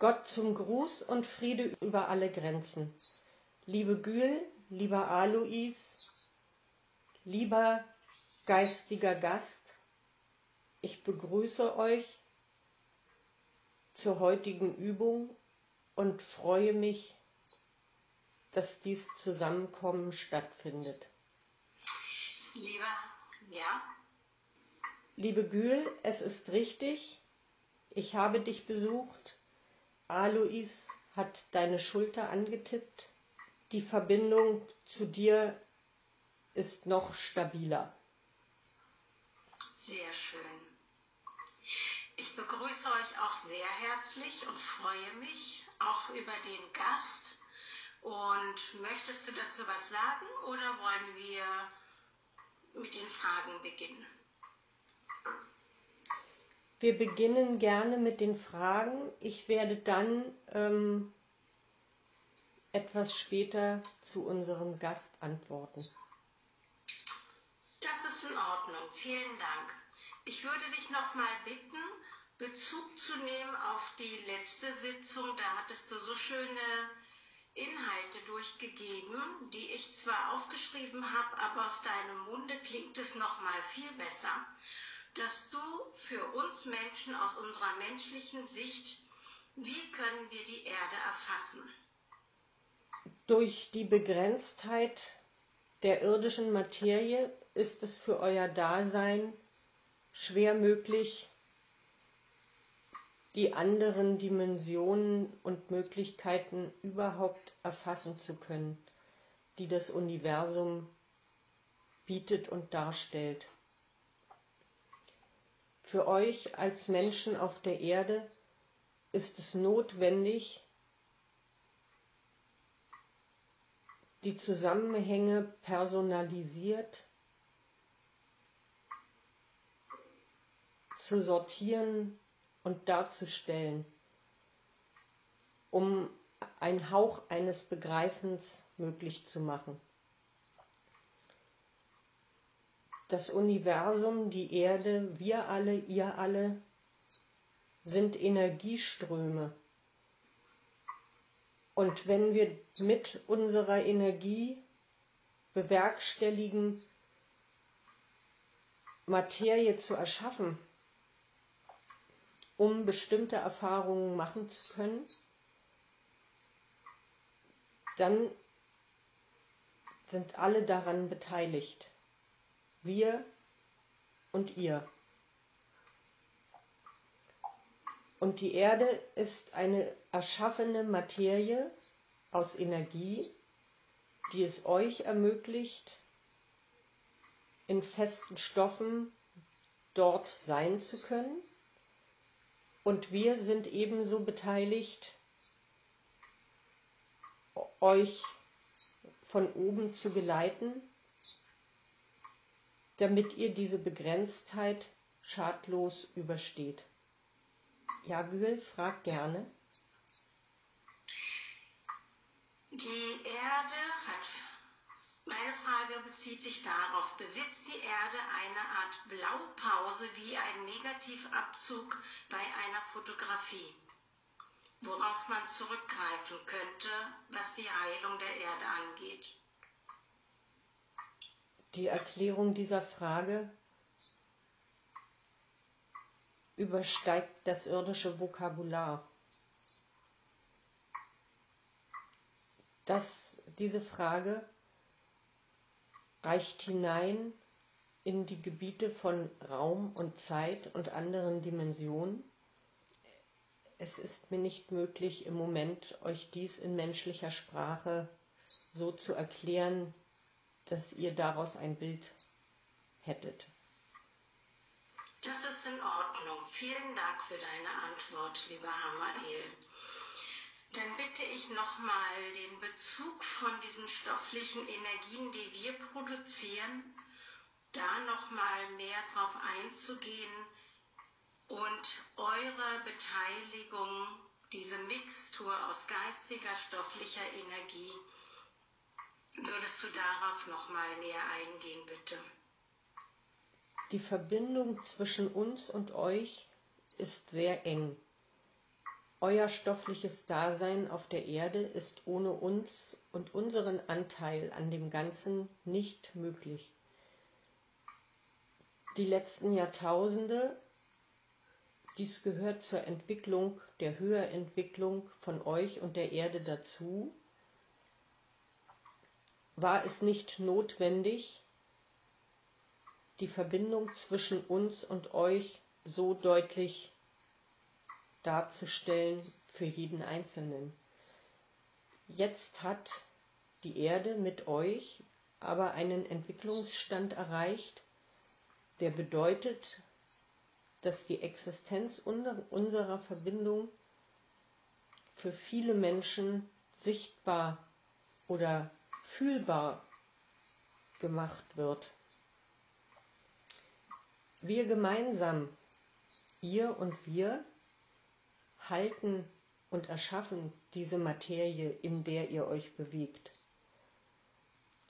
Gott zum Gruß und Friede über alle Grenzen. Liebe Gül, lieber Alois, lieber geistiger Gast, ich begrüße euch zur heutigen Übung und freue mich, dass dies Zusammenkommen stattfindet. Lieber, ja? Liebe Gül, es ist richtig, ich habe dich besucht. Alois hat deine Schulter angetippt. Die Verbindung zu dir ist noch stabiler. Sehr schön. Ich begrüße euch auch sehr herzlich und freue mich auch über den Gast. Und möchtest du dazu was sagen oder wollen wir mit den Fragen beginnen? Wir beginnen gerne mit den Fragen. Ich werde dann ähm, etwas später zu unserem Gast antworten. Das ist in Ordnung. Vielen Dank. Ich würde dich nochmal bitten, Bezug zu nehmen auf die letzte Sitzung. Da hattest du so schöne Inhalte durchgegeben, die ich zwar aufgeschrieben habe, aber aus deinem Munde klingt es nochmal viel besser, dass du für uns Menschen aus unserer menschlichen Sicht, wie können wir die Erde erfassen? Durch die Begrenztheit der irdischen Materie ist es für euer Dasein schwer möglich, die anderen Dimensionen und Möglichkeiten überhaupt erfassen zu können, die das Universum bietet und darstellt. Für euch als Menschen auf der Erde ist es notwendig, die Zusammenhänge personalisiert zu sortieren und darzustellen, um einen Hauch eines Begreifens möglich zu machen. Das Universum, die Erde, wir alle, ihr alle sind Energieströme. Und wenn wir mit unserer Energie bewerkstelligen, Materie zu erschaffen, um bestimmte Erfahrungen machen zu können, dann sind alle daran beteiligt. Wir und ihr. Und die Erde ist eine erschaffene Materie aus Energie, die es euch ermöglicht, in festen Stoffen dort sein zu können und wir sind ebenso beteiligt, euch von oben zu geleiten, damit ihr diese Begrenztheit schadlos übersteht. Ja, Gül, frag gerne. Die Erde hat meine Frage bezieht sich darauf, besitzt die Erde eine Art Blaupause wie ein Negativabzug bei einer Fotografie, worauf man zurückgreifen könnte, was die Heilung der Erde angeht? Die Erklärung dieser Frage übersteigt das irdische Vokabular. Das, diese Frage reicht hinein in die Gebiete von Raum und Zeit und anderen Dimensionen. Es ist mir nicht möglich, im Moment euch dies in menschlicher Sprache so zu erklären, dass ihr daraus ein Bild hättet. Das ist in Ordnung. Vielen Dank für deine Antwort, lieber Hamael. Dann bitte ich nochmal den Bezug von diesen stofflichen Energien, die wir produzieren, da nochmal mehr drauf einzugehen und eure Beteiligung, diese Mixtur aus geistiger, stofflicher Energie, würdest du darauf nochmal näher eingehen, bitte? Die Verbindung zwischen uns und euch ist sehr eng. Euer stoffliches Dasein auf der Erde ist ohne uns und unseren Anteil an dem Ganzen nicht möglich. Die letzten Jahrtausende, dies gehört zur Entwicklung, der Höherentwicklung von euch und der Erde dazu, war es nicht notwendig, die Verbindung zwischen uns und euch so deutlich darzustellen für jeden Einzelnen. Jetzt hat die Erde mit euch aber einen Entwicklungsstand erreicht, der bedeutet, dass die Existenz unserer Verbindung für viele Menschen sichtbar oder fühlbar gemacht wird. Wir gemeinsam, ihr und wir, halten und erschaffen diese Materie, in der ihr euch bewegt.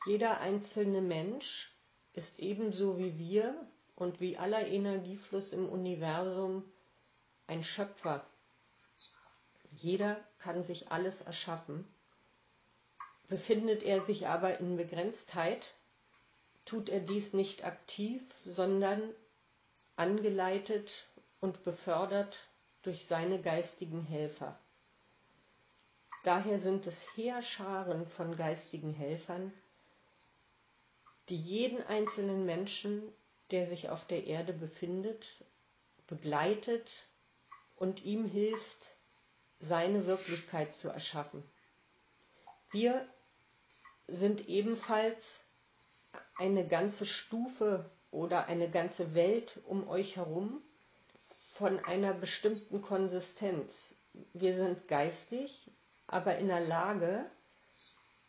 Jeder einzelne Mensch ist ebenso wie wir und wie aller Energiefluss im Universum ein Schöpfer. Jeder kann sich alles erschaffen. Befindet er sich aber in Begrenztheit, tut er dies nicht aktiv, sondern angeleitet und befördert durch seine geistigen Helfer. Daher sind es Heerscharen von geistigen Helfern, die jeden einzelnen Menschen, der sich auf der Erde befindet, begleitet und ihm hilft, seine Wirklichkeit zu erschaffen. Wir sind ebenfalls eine ganze Stufe oder eine ganze Welt um euch herum, von einer bestimmten Konsistenz. Wir sind geistig, aber in der Lage,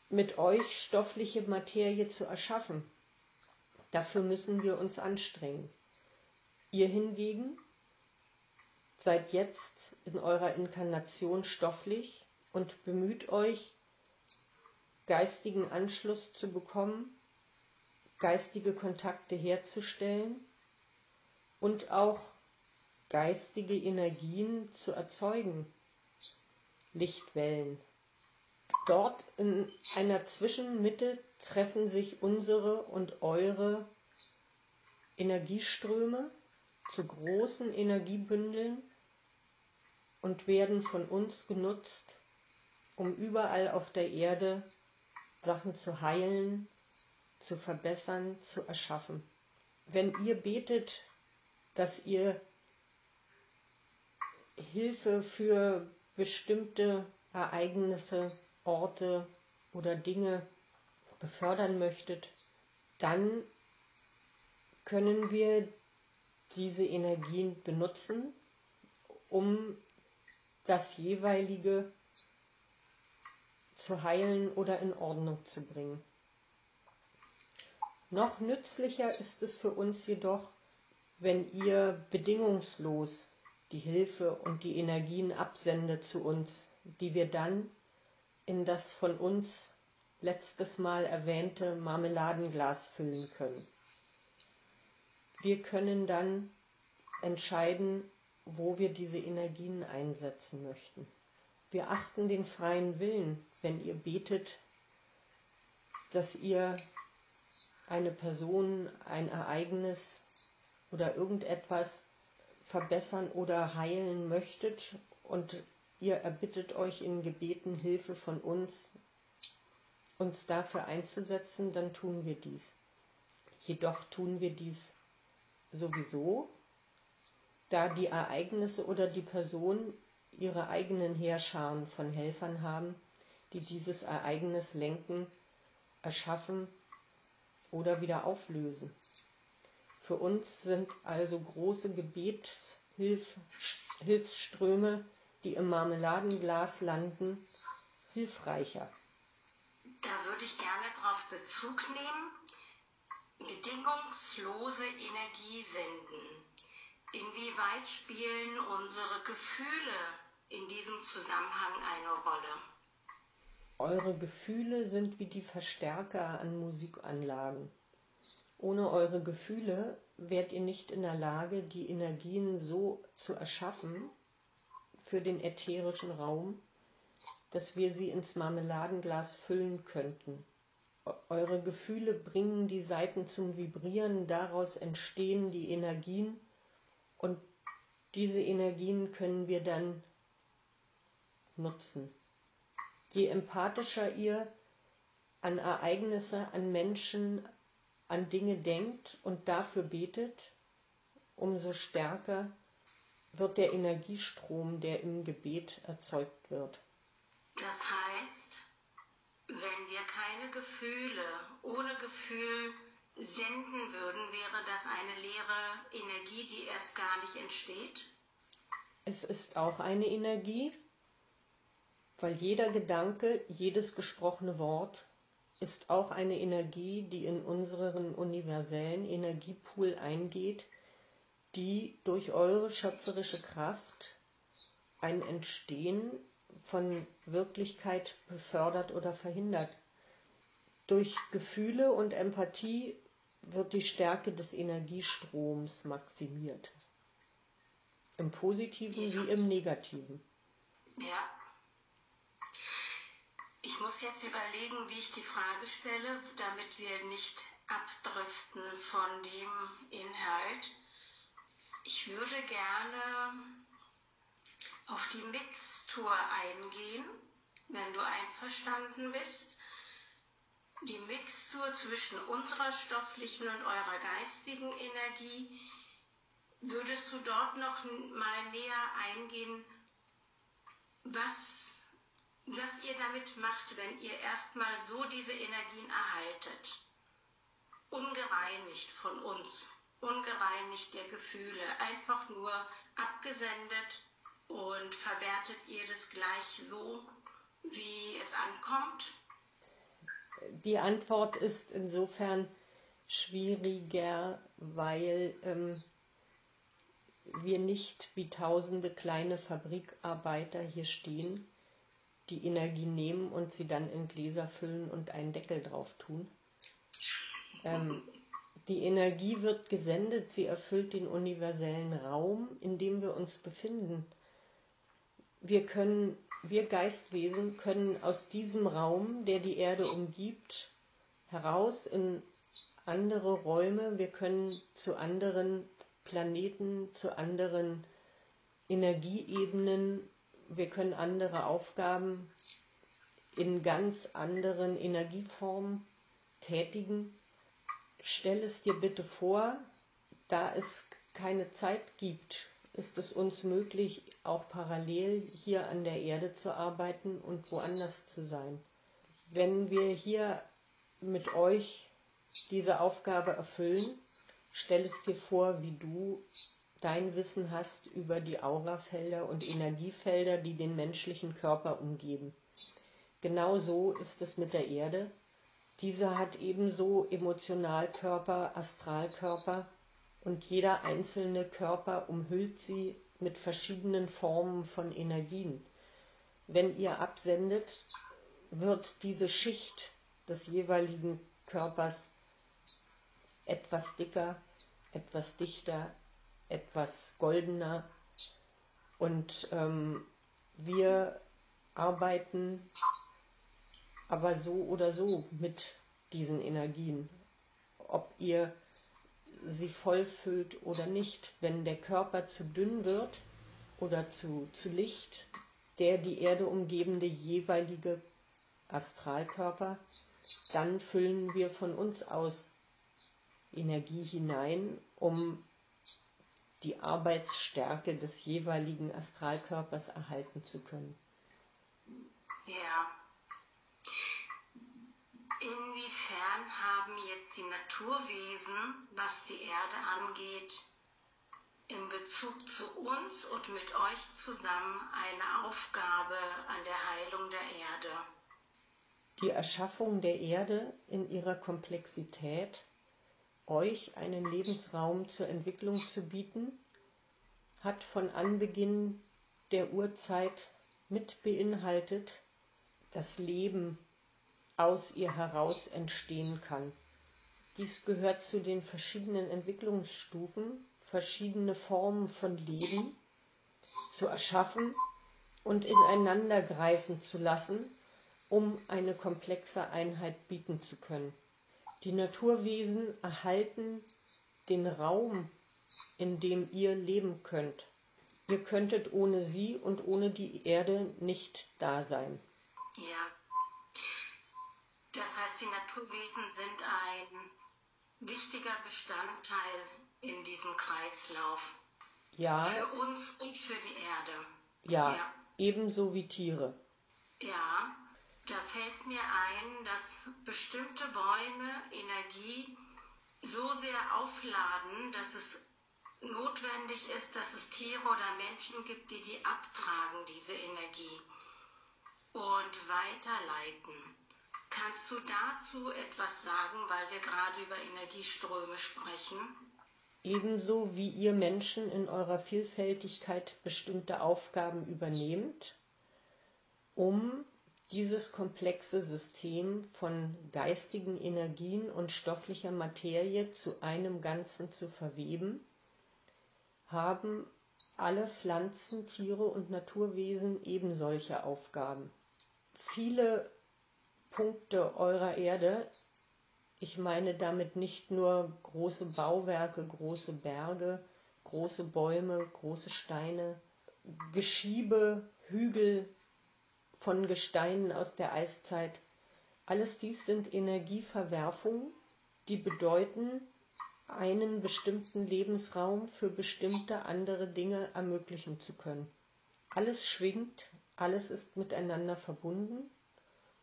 mit euch stoffliche Materie zu erschaffen. Dafür müssen wir uns anstrengen. Ihr hingegen seid jetzt in eurer Inkarnation stofflich und bemüht euch, geistigen Anschluss zu bekommen, geistige Kontakte herzustellen und auch geistige Energien zu erzeugen, Lichtwellen. Dort in einer Zwischenmitte treffen sich unsere und eure Energieströme zu großen Energiebündeln und werden von uns genutzt, um überall auf der Erde Sachen zu heilen, zu verbessern, zu erschaffen. Wenn ihr betet, dass ihr Hilfe für bestimmte Ereignisse, Orte oder Dinge befördern möchtet, dann können wir diese Energien benutzen, um das jeweilige zu heilen oder in Ordnung zu bringen. Noch nützlicher ist es für uns jedoch, wenn ihr bedingungslos die Hilfe und die Energien absendet zu uns, die wir dann in das von uns letztes Mal erwähnte Marmeladenglas füllen können. Wir können dann entscheiden, wo wir diese Energien einsetzen möchten. Wir achten den freien Willen, wenn ihr betet, dass ihr eine Person, ein Ereignis oder irgendetwas verbessern oder heilen möchtet und ihr erbittet euch in Gebeten Hilfe von uns, uns dafür einzusetzen, dann tun wir dies. Jedoch tun wir dies sowieso, da die Ereignisse oder die Person ihre eigenen Heerscharen von Helfern haben, die dieses Ereignis lenken, erschaffen oder wieder auflösen. Für uns sind also große Gebetshilfsströme, die im Marmeladenglas landen, hilfreicher. Da würde ich gerne darauf Bezug nehmen. Bedingungslose Energie senden. Inwieweit spielen unsere Gefühle in diesem Zusammenhang eine Rolle? Eure Gefühle sind wie die Verstärker an Musikanlagen. Ohne eure Gefühle wärt ihr nicht in der Lage, die Energien so zu erschaffen, für den ätherischen Raum, dass wir sie ins Marmeladenglas füllen könnten. Eure Gefühle bringen die Seiten zum Vibrieren, daraus entstehen die Energien und diese Energien können wir dann nutzen. Je empathischer ihr an Ereignisse, an Menschen, an Dinge denkt und dafür betet, umso stärker wird der Energiestrom, der im Gebet erzeugt wird. Das heißt, wenn wir keine Gefühle ohne Gefühl senden würden, wäre das eine leere Energie, die erst gar nicht entsteht? Es ist auch eine Energie, weil jeder Gedanke, jedes gesprochene Wort ist auch eine Energie, die in unseren universellen Energiepool eingeht, die durch eure schöpferische Kraft ein Entstehen von Wirklichkeit befördert oder verhindert. Durch Gefühle und Empathie wird die Stärke des Energiestroms maximiert. Im positiven wie im negativen. Ja. Ich muss jetzt überlegen, wie ich die Frage stelle, damit wir nicht abdriften von dem Inhalt. Ich würde gerne auf die Mixtur eingehen, wenn du einverstanden bist. Die Mixtur zwischen unserer stofflichen und eurer geistigen Energie. Würdest du dort noch mal näher eingehen, was, was ihr damit macht, wenn ihr erstmal so diese Energien erhaltet? Ungereinigt von uns, ungereinigt der Gefühle, einfach nur abgesendet und verwertet ihr das gleich so, wie es ankommt? Die Antwort ist insofern schwieriger, weil ähm, wir nicht wie tausende kleine Fabrikarbeiter hier stehen, die Energie nehmen und sie dann in Gläser füllen und einen Deckel drauf tun. Ähm, die Energie wird gesendet, sie erfüllt den universellen Raum, in dem wir uns befinden wir können, wir Geistwesen können aus diesem Raum, der die Erde umgibt, heraus in andere Räume, wir können zu anderen Planeten, zu anderen Energieebenen, wir können andere Aufgaben in ganz anderen Energieformen tätigen. Stell es dir bitte vor, da es keine Zeit gibt ist es uns möglich, auch parallel hier an der Erde zu arbeiten und woanders zu sein. Wenn wir hier mit euch diese Aufgabe erfüllen, stell es dir vor, wie du dein Wissen hast über die Aurafelder und Energiefelder, die den menschlichen Körper umgeben. Genauso ist es mit der Erde. Diese hat ebenso Emotionalkörper, Astralkörper und jeder einzelne Körper umhüllt sie mit verschiedenen Formen von Energien. Wenn ihr absendet, wird diese Schicht des jeweiligen Körpers etwas dicker, etwas dichter, etwas goldener und ähm, wir arbeiten aber so oder so mit diesen Energien. Ob ihr sie vollfüllt oder nicht. Wenn der Körper zu dünn wird oder zu, zu licht, der die Erde umgebende jeweilige Astralkörper, dann füllen wir von uns aus Energie hinein, um die Arbeitsstärke des jeweiligen Astralkörpers erhalten zu können. Ja. Inwiefern haben jetzt die Naturwesen, was die Erde angeht, in Bezug zu uns und mit euch zusammen eine Aufgabe an der Heilung der Erde? Die Erschaffung der Erde in ihrer Komplexität, euch einen Lebensraum zur Entwicklung zu bieten, hat von Anbeginn der Urzeit mit beinhaltet, das Leben aus ihr heraus entstehen kann. Dies gehört zu den verschiedenen Entwicklungsstufen, verschiedene Formen von Leben zu erschaffen, und ineinander greifen zu lassen, um eine komplexe Einheit bieten zu können. Die Naturwesen erhalten den Raum, in dem ihr leben könnt. Ihr könntet ohne sie und ohne die Erde nicht da sein. Ja. Das heißt, die Naturwesen sind ein wichtiger Bestandteil in diesem Kreislauf. Ja. Für uns und für die Erde. Ja, ja. ebenso wie Tiere. Ja, da fällt mir ein, dass bestimmte Bäume Energie so sehr aufladen, dass es notwendig ist, dass es Tiere oder Menschen gibt, die die abtragen, diese Energie, und weiterleiten. Kannst du dazu etwas sagen, weil wir gerade über Energieströme sprechen? Ebenso wie ihr Menschen in eurer Vielfältigkeit bestimmte Aufgaben übernehmt, um dieses komplexe System von geistigen Energien und stofflicher Materie zu einem Ganzen zu verweben, haben alle Pflanzen, Tiere und Naturwesen eben solche Aufgaben. Viele Punkte eurer Erde, ich meine damit nicht nur große Bauwerke, große Berge, große Bäume, große Steine, Geschiebe, Hügel, von Gesteinen aus der Eiszeit. Alles dies sind Energieverwerfungen, die bedeuten, einen bestimmten Lebensraum für bestimmte andere Dinge ermöglichen zu können. Alles schwingt, alles ist miteinander verbunden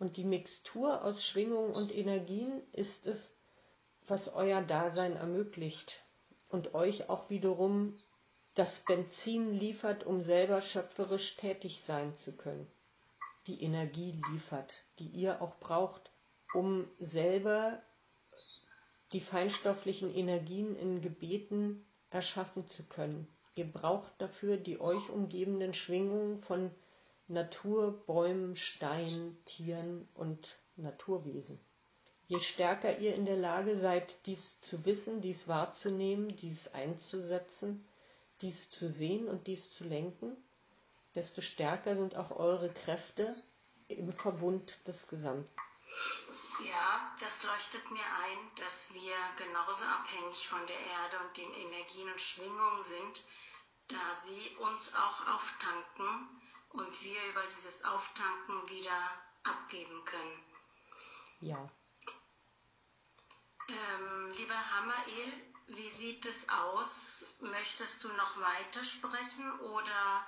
und die Mixtur aus Schwingungen und Energien ist es, was euer Dasein ermöglicht und euch auch wiederum das Benzin liefert, um selber schöpferisch tätig sein zu können die Energie liefert, die ihr auch braucht, um selber die feinstofflichen Energien in Gebeten erschaffen zu können. Ihr braucht dafür die euch umgebenden Schwingungen von Natur, Bäumen, Steinen, Tieren und Naturwesen. Je stärker ihr in der Lage seid, dies zu wissen, dies wahrzunehmen, dies einzusetzen, dies zu sehen und dies zu lenken, desto stärker sind auch eure Kräfte im Verbund des Gesamten. Ja, das leuchtet mir ein, dass wir genauso abhängig von der Erde und den Energien und Schwingungen sind, da sie uns auch auftanken und wir über dieses Auftanken wieder abgeben können. Ja. Ähm, lieber Hamael, wie sieht es aus? Möchtest du noch weitersprechen oder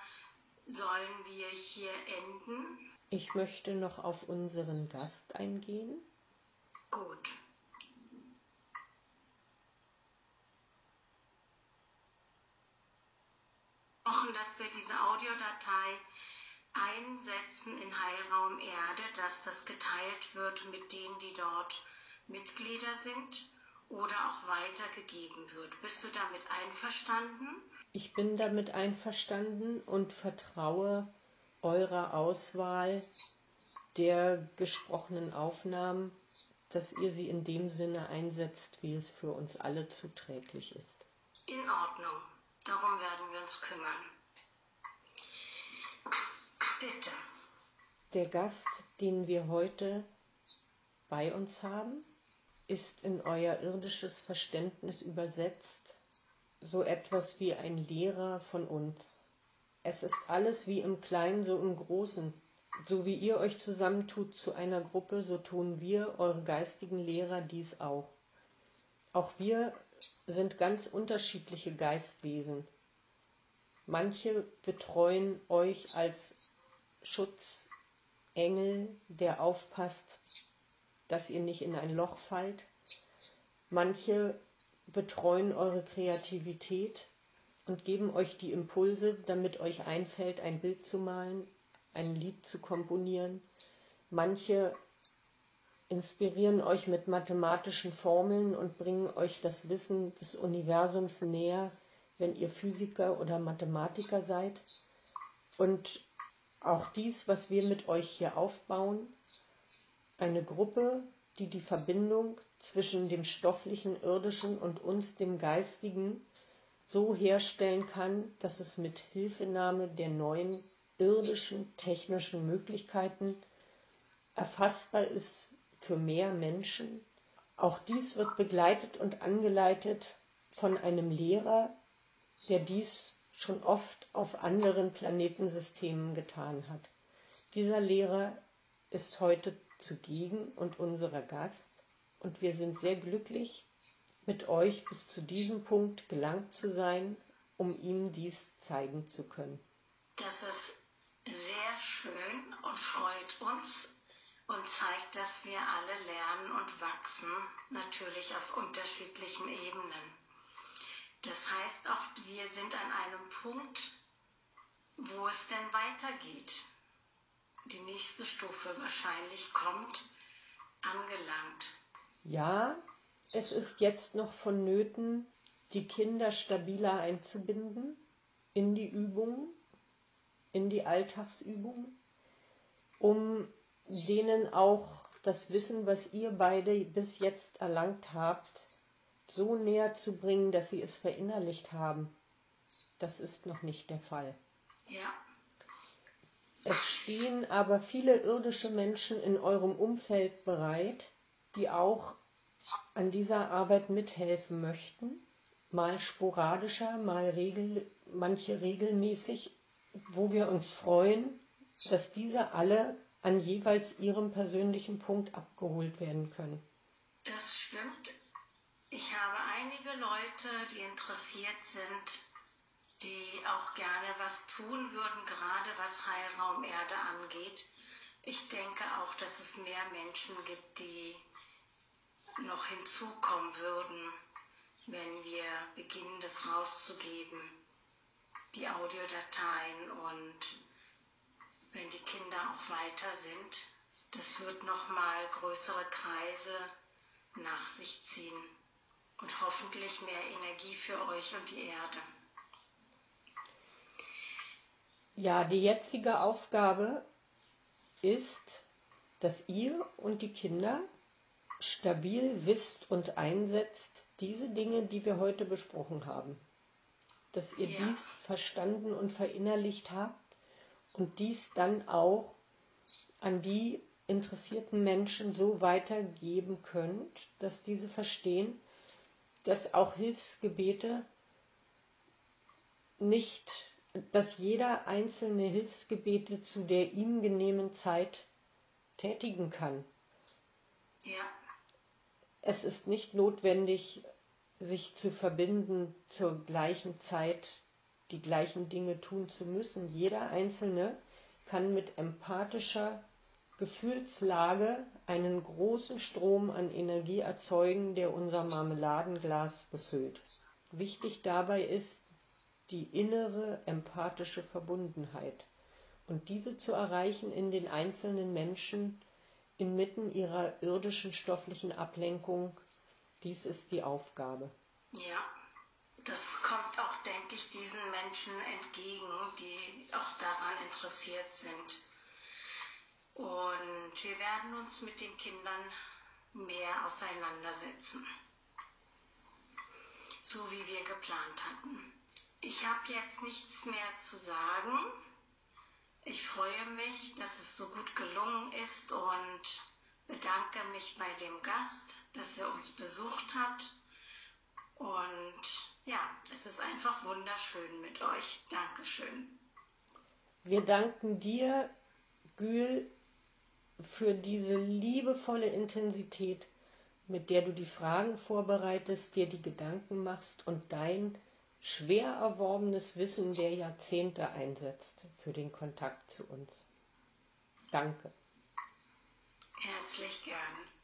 Sollen wir hier enden? Ich möchte noch auf unseren Gast eingehen. Gut. Dass wir diese Audiodatei einsetzen in Heilraum Erde, dass das geteilt wird mit denen, die dort Mitglieder sind oder auch weitergegeben wird. Bist du damit einverstanden? Ich bin damit einverstanden und vertraue eurer Auswahl der gesprochenen Aufnahmen, dass ihr sie in dem Sinne einsetzt, wie es für uns alle zuträglich ist. In Ordnung. Darum werden wir uns kümmern. Bitte. Der Gast, den wir heute bei uns haben, ist in euer irdisches Verständnis übersetzt so etwas wie ein Lehrer von uns. Es ist alles wie im Kleinen, so im Großen. So wie ihr euch zusammentut zu einer Gruppe, so tun wir, eure geistigen Lehrer, dies auch. Auch wir sind ganz unterschiedliche Geistwesen. Manche betreuen euch als Schutzengel, der aufpasst, dass ihr nicht in ein Loch fallt. Manche betreuen eure Kreativität und geben euch die Impulse, damit euch einfällt, ein Bild zu malen, ein Lied zu komponieren. Manche inspirieren euch mit mathematischen Formeln und bringen euch das Wissen des Universums näher, wenn ihr Physiker oder Mathematiker seid. Und auch dies, was wir mit euch hier aufbauen, eine Gruppe, die die Verbindung zwischen dem stofflichen irdischen und uns dem geistigen so herstellen kann, dass es mit Hilfenahme der neuen irdischen technischen Möglichkeiten erfassbar ist für mehr Menschen. Auch dies wird begleitet und angeleitet von einem Lehrer, der dies schon oft auf anderen Planetensystemen getan hat. Dieser Lehrer ist heute zugegen und unser Gast und wir sind sehr glücklich, mit euch bis zu diesem Punkt gelangt zu sein, um ihm dies zeigen zu können. Das ist sehr schön und freut uns und zeigt, dass wir alle lernen und wachsen, natürlich auf unterschiedlichen Ebenen. Das heißt auch, wir sind an einem Punkt, wo es denn weitergeht. Die nächste Stufe wahrscheinlich kommt, angelangt. Ja, es ist jetzt noch vonnöten, die Kinder stabiler einzubinden in die Übungen, in die Alltagsübungen, um denen auch das Wissen, was ihr beide bis jetzt erlangt habt, so näher zu bringen, dass sie es verinnerlicht haben. Das ist noch nicht der Fall. Ja. Es stehen aber viele irdische Menschen in eurem Umfeld bereit, die auch an dieser Arbeit mithelfen möchten, mal sporadischer, mal regel, manche regelmäßig, wo wir uns freuen, dass diese alle an jeweils ihrem persönlichen Punkt abgeholt werden können. Das stimmt. Ich habe einige Leute, die interessiert sind, die auch gerne was tun würden, gerade was Heilraum Erde angeht. Ich denke auch, dass es mehr Menschen gibt, die noch hinzukommen würden, wenn wir beginnen, das rauszugeben, die Audiodateien und wenn die Kinder auch weiter sind, das wird nochmal größere Kreise nach sich ziehen und hoffentlich mehr Energie für euch und die Erde. Ja, die jetzige Aufgabe ist, dass ihr und die Kinder stabil wisst und einsetzt diese Dinge, die wir heute besprochen haben. Dass ihr ja. dies verstanden und verinnerlicht habt und dies dann auch an die interessierten Menschen so weitergeben könnt, dass diese verstehen, dass auch Hilfsgebete nicht, dass jeder einzelne Hilfsgebete zu der ihm genehmen Zeit tätigen kann. Ja es ist nicht notwendig, sich zu verbinden zur gleichen Zeit, die gleichen Dinge tun zu müssen. Jeder Einzelne kann mit empathischer Gefühlslage einen großen Strom an Energie erzeugen, der unser Marmeladenglas befüllt. Wichtig dabei ist die innere empathische Verbundenheit. Und diese zu erreichen in den einzelnen Menschen inmitten ihrer irdischen stofflichen Ablenkung. Dies ist die Aufgabe. Ja, das kommt auch, denke ich, diesen Menschen entgegen, die auch daran interessiert sind. Und wir werden uns mit den Kindern mehr auseinandersetzen, so wie wir geplant hatten. Ich habe jetzt nichts mehr zu sagen. Ich freue mich, dass es so gut gelungen ist und bedanke mich bei dem Gast, dass er uns besucht hat. Und ja, es ist einfach wunderschön mit euch. Dankeschön. Wir danken dir, Gül, für diese liebevolle Intensität, mit der du die Fragen vorbereitest, dir die Gedanken machst und dein schwer erworbenes Wissen der Jahrzehnte einsetzt für den Kontakt zu uns. Danke. Herzlich gern.